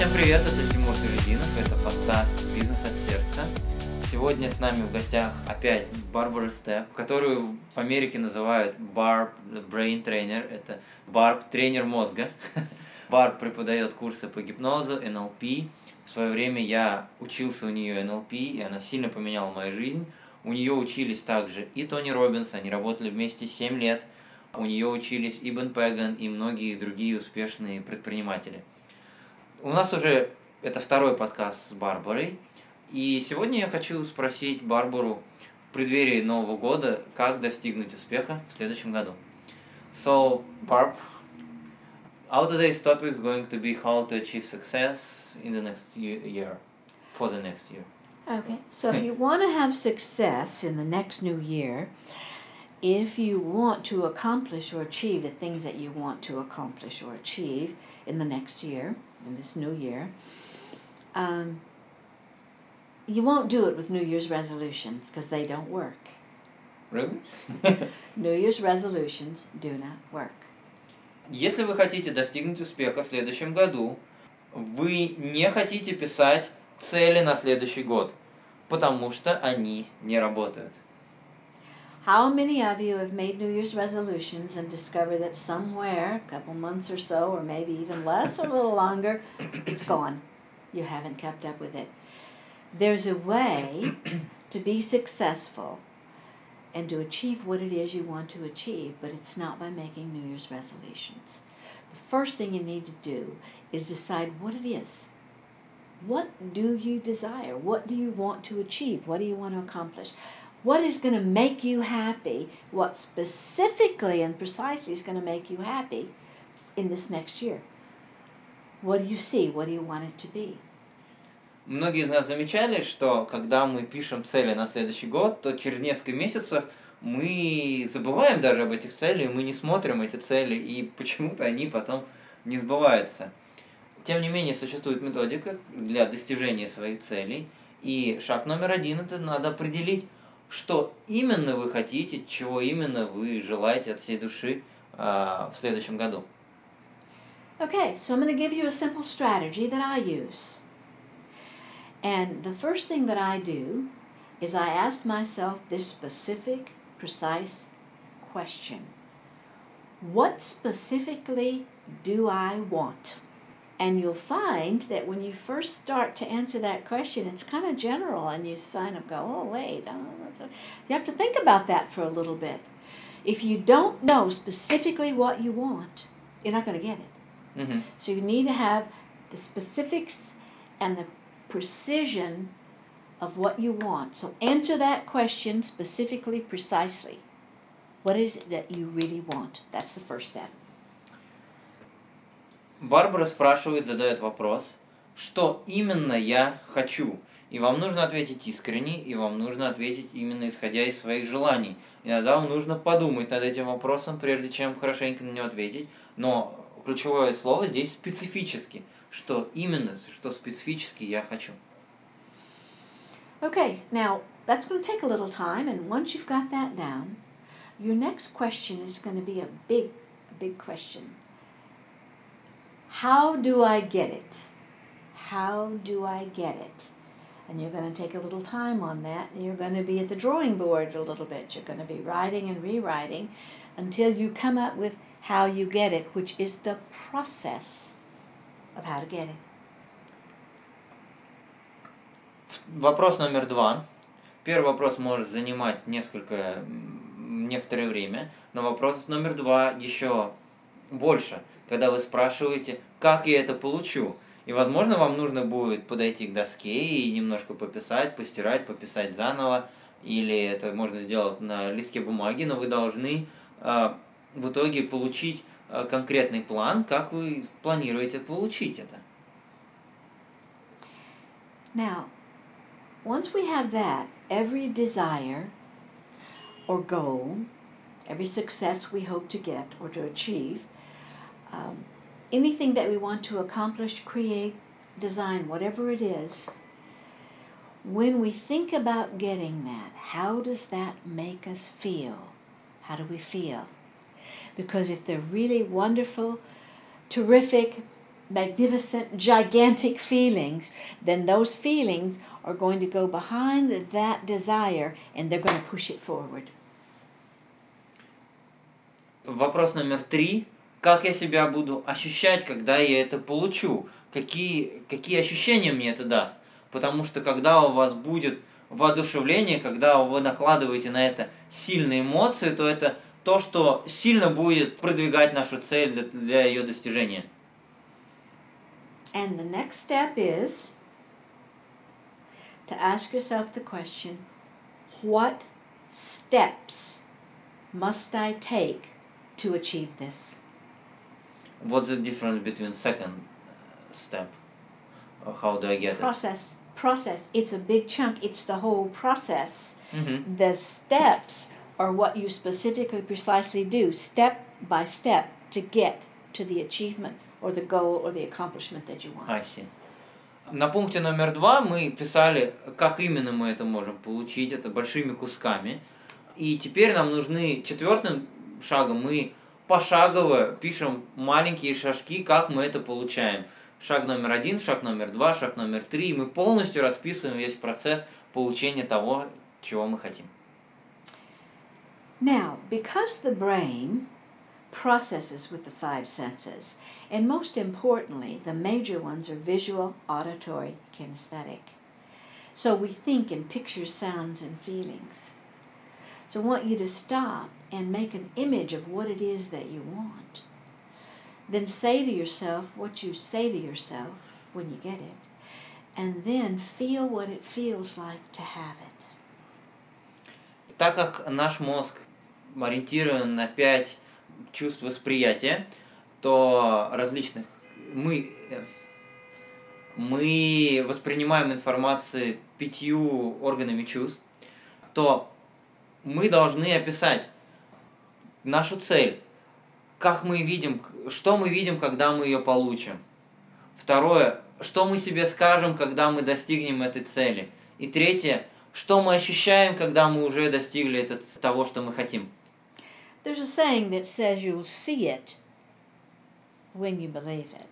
Всем привет, это Тимур Перединов, это подкаст «Бизнес от сердца». Сегодня с нами в гостях опять Барбара Степ, которую в Америке называют Барб Brain Trainer, это Барб тренер мозга. Барб преподает курсы по гипнозу, НЛП. В свое время я учился у нее НЛП, и она сильно поменяла мою жизнь. У нее учились также и Тони Робинс, они работали вместе 7 лет. У нее учились и Бен Пеган, и многие другие успешные предприниматели. У нас уже это второй подкаст с Барбарой. И сегодня я хочу спросить Барбару в преддверии Нового года, как достигнуть успеха в следующем году. So, Barb, our today's topic is going to be how to achieve success in the next year, for the next year. Okay, so if you want to have success in the next new year, if you want to accomplish or achieve the things that you want to accomplish or achieve in the next year, in this new year, um, you won't do it with New Year's resolutions because they don't work. Really? New Year's resolutions do not work. Если вы хотите достигнуть успеха в следующем году, вы не хотите писать цели на следующий год, потому что они не работают. How many of you have made New Year's resolutions and discovered that somewhere, a couple months or so, or maybe even less or a little longer, it's gone? You haven't kept up with it. There's a way to be successful and to achieve what it is you want to achieve, but it's not by making New Year's resolutions. The first thing you need to do is decide what it is. What do you desire? What do you want to achieve? What do you want to accomplish? What is going to make you happy? What specifically and precisely is going to make you happy in this next year? What do you see? What do you want it to be? Многие из нас замечали, что когда мы пишем цели на следующий год, то через несколько месяцев мы забываем даже об этих целях, мы не смотрим эти цели, и почему-то они потом не сбываются. Тем не менее, существует методика для достижения своих целей, и шаг номер один – это надо определить, что именно вы хотите, чего именно вы желаете от всей души э, в следующем году. Okay, so I'm going to give you a simple strategy that I use. And the first thing that I do is I ask myself this specific, precise question What specifically do I want? And you'll find that when you first start to answer that question, it's kind of general, and you sign up, go, oh, wait. You have to think about that for a little bit. If you don't know specifically what you want, you're not going to get it. Mm-hmm. So you need to have the specifics and the precision of what you want. So answer that question specifically, precisely. What is it that you really want? That's the first step. Барбара спрашивает, задает вопрос, что именно я хочу. И вам нужно ответить искренне, и вам нужно ответить именно исходя из своих желаний. Иногда вам нужно подумать над этим вопросом, прежде чем хорошенько на него ответить. Но ключевое слово здесь специфически. Что именно, что специфически я хочу. Okay, now that's going to take a little time, and once you've got that down, your next question is going to be a big, big question. How do I get it? How do I get it? And you're going to take a little time on that, and you're going to be at the drawing board a little bit. You're going to be writing and rewriting until you come up with how you get it, which is the process of how to get it. Вопрос номер два. Первый вопрос может занимать несколько, некоторое время, но вопрос номер два еще больше, Когда вы спрашиваете, как я это получу. И, возможно, вам нужно будет подойти к доске и немножко пописать, постирать, пописать заново, или это можно сделать на листке бумаги, но вы должны э, в итоге получить э, конкретный план, как вы планируете получить это. Now, once we have that, every desire or goal, every success we hope to get or to achieve, um, anything that we want to accomplish, create, design, whatever it is, when we think about getting that, how does that make us feel? How do we feel? Because if they're really wonderful, terrific, magnificent, gigantic feelings, then those feelings are going to go behind that desire and they're going to push it forward. Вопрос номер три. Как я себя буду ощущать, когда я это получу? Какие, какие ощущения мне это даст? Потому что когда у вас будет воодушевление, когда вы накладываете на это сильные эмоции, то это то, что сильно будет продвигать нашу цель для, для ее достижения. And the next step is to ask yourself the question what steps must I take to achieve this? What's the difference between second step? How do I get process. it? Process. It's a big chunk. It's the whole process. Mm-hmm. The steps are what you specifically, precisely do, step by step, to get to the achievement or the goal or the accomplishment that you want. I see. На пункте номер два мы писали, как именно мы это можем получить, это большими кусками. И теперь нам нужны четвертым шагом, мы пошагово пишем маленькие шажки, как мы это получаем. Шаг номер один, шаг номер два, шаг номер три. И мы полностью расписываем весь процесс получения того, чего мы хотим. Now, because the brain processes with the five senses, and most importantly, the major ones are visual, auditory, kinesthetic. So we think in pictures, sounds, and feelings. So I want you to stop and make an image of what it is that you want. Then say to yourself what you say to yourself when you get it, and then feel what it feels like to have it. Так как наш мозг ориентирован на пять чувств восприятия, то различных мы мы воспринимаем информацию пятью органами чувств, то мы должны описать нашу цель, как мы видим, что мы видим, когда мы ее получим. Второе, что мы себе скажем, когда мы достигнем этой цели. И третье, что мы ощущаем, когда мы уже достигли этот, того, что мы хотим. There's a saying that says you'll see it when you believe it.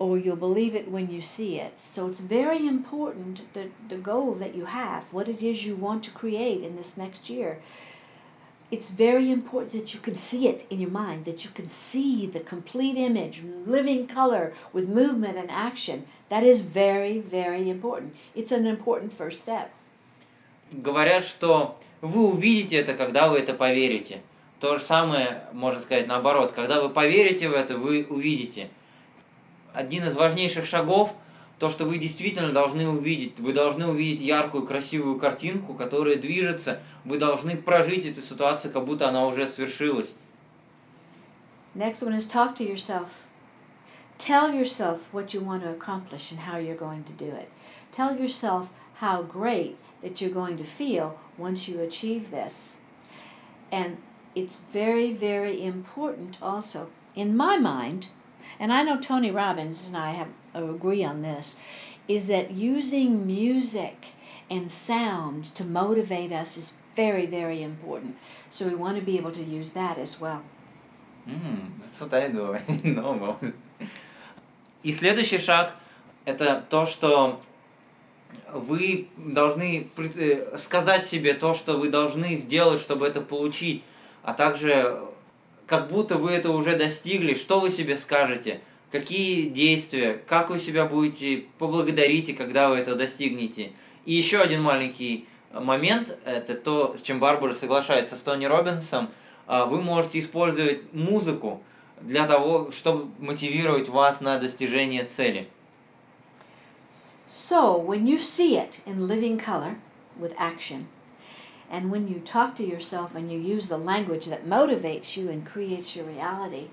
Okay? Or you'll believe it when you see it. So it's very important that the goal that you have, what it is you want to create in this next year, it's very important that you can see it in your mind, that you can see the complete image, living color with movement and action. That is very, very important. It's an important first step. Говорят, что вы увидите это, когда вы это поверите. То же самое можно сказать наоборот. Когда вы поверите в это, вы увидите. Один из важнейших шагов – то, что вы действительно должны увидеть. Вы должны увидеть яркую, красивую картинку, которая движется. Вы должны прожить эту ситуацию, как будто она уже свершилась. Next one is talk to yourself. Tell yourself what you want to accomplish and how you're going to do it. Tell yourself how great that you're going to feel once you achieve this. And it's very, very important also, in my mind, and I know Tony Robbins and I have agree on this, is that using music and sound to motivate us is very, very important. So we want to be able to use that as well. Mm, that's what I do. no, И следующий шаг – это то, что вы должны э, сказать себе то, что вы должны сделать, чтобы это получить, а также как будто вы это уже достигли, что вы себе скажете – какие действия, как вы себя будете поблагодарите, когда вы это достигнете. И еще один маленький момент, это то, с чем Барбара соглашается с Тони Робинсом, вы можете использовать музыку для того, чтобы мотивировать вас на достижение цели. So, when you see it in living color with action, and when you talk to yourself and you use the language that motivates you and creates your reality,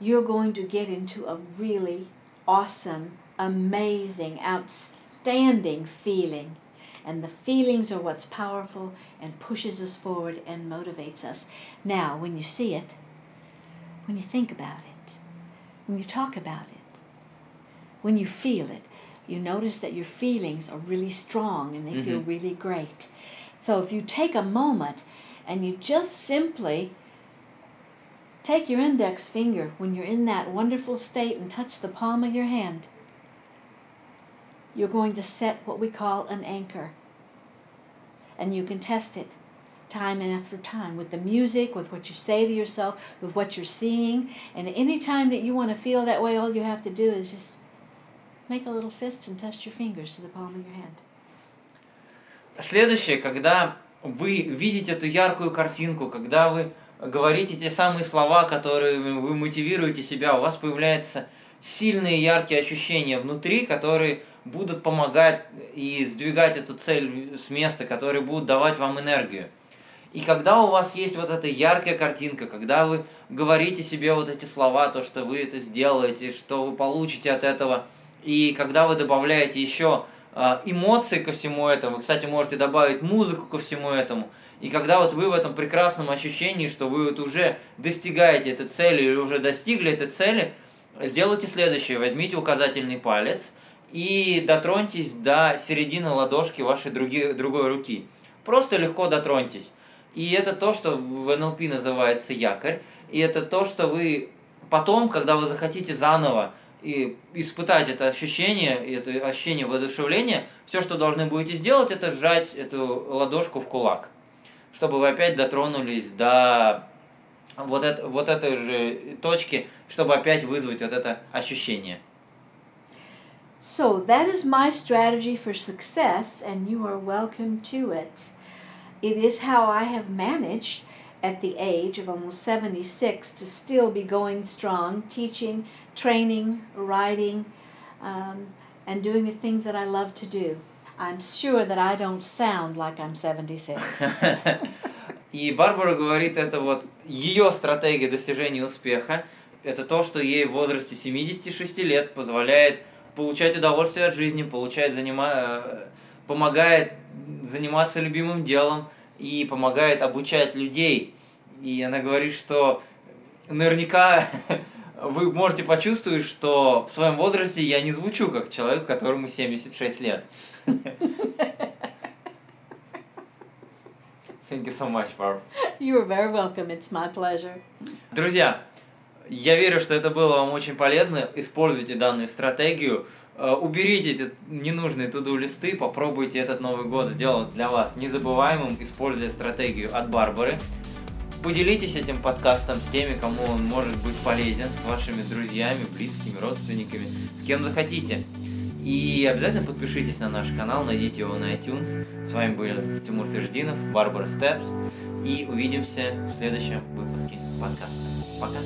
you're going to get into a really awesome, amazing, outstanding feeling. And the feelings are what's powerful and pushes us forward and motivates us. Now, when you see it, when you think about it, when you talk about it, when you feel it, you notice that your feelings are really strong and they mm-hmm. feel really great. So if you take a moment and you just simply Take your index finger when you're in that wonderful state and touch the palm of your hand. You're going to set what we call an anchor. And you can test it time after time with the music, with what you say to yourself, with what you're seeing. And any time that you want to feel that way, all you have to do is just make a little fist and touch your fingers to the palm of your hand. Следующее, когда вы видите эту яркую картинку, когда вы говорите те самые слова, которые вы мотивируете себя, у вас появляются сильные яркие ощущения внутри, которые будут помогать и сдвигать эту цель с места, которые будут давать вам энергию. И когда у вас есть вот эта яркая картинка, когда вы говорите себе вот эти слова, то, что вы это сделаете, что вы получите от этого, и когда вы добавляете еще эмоции ко всему этому, вы, кстати, можете добавить музыку ко всему этому, и когда вот вы в этом прекрасном ощущении, что вы вот уже достигаете этой цели или уже достигли этой цели, сделайте следующее. Возьмите указательный палец и дотроньтесь до середины ладошки вашей други, другой руки. Просто легко дотроньтесь. И это то, что в НЛП называется якорь. И это то, что вы потом, когда вы захотите заново и испытать это ощущение, это ощущение воодушевления, все, что должны будете сделать, это сжать эту ладошку в кулак чтобы вы опять дотронулись до вот, это, вот этой же точки, чтобы опять вызвать вот это ощущение. So that is my strategy for success, and you are welcome to it. It is how I have managed at the age of almost 76 to still be going strong, teaching, training, writing, um, and doing the things that I love to do. I'm sure that I don't sound like I'm 76. И Барбара говорит, это вот ее стратегия достижения успеха. Это то, что ей в возрасте 76 лет позволяет получать удовольствие от жизни, получает занима... Э, помогает заниматься любимым делом и помогает обучать людей. И она говорит, что наверняка вы можете почувствовать, что в своем возрасте я не звучу как человек, которому 76 лет. Thank you so much, Barb. You are very welcome. It's my pleasure. Друзья, я верю, что это было вам очень полезно. Используйте данную стратегию. Э, уберите эти ненужные туду листы, попробуйте этот Новый год сделать для вас незабываемым, используя стратегию от Барбары. Поделитесь этим подкастом с теми, кому он может быть полезен, с вашими друзьями, близкими, родственниками, с кем захотите. И обязательно подпишитесь на наш канал, найдите его на iTunes. С вами был Тимур Тыждинов, Барбара Степс. И увидимся в следующем выпуске подкаста. Пока!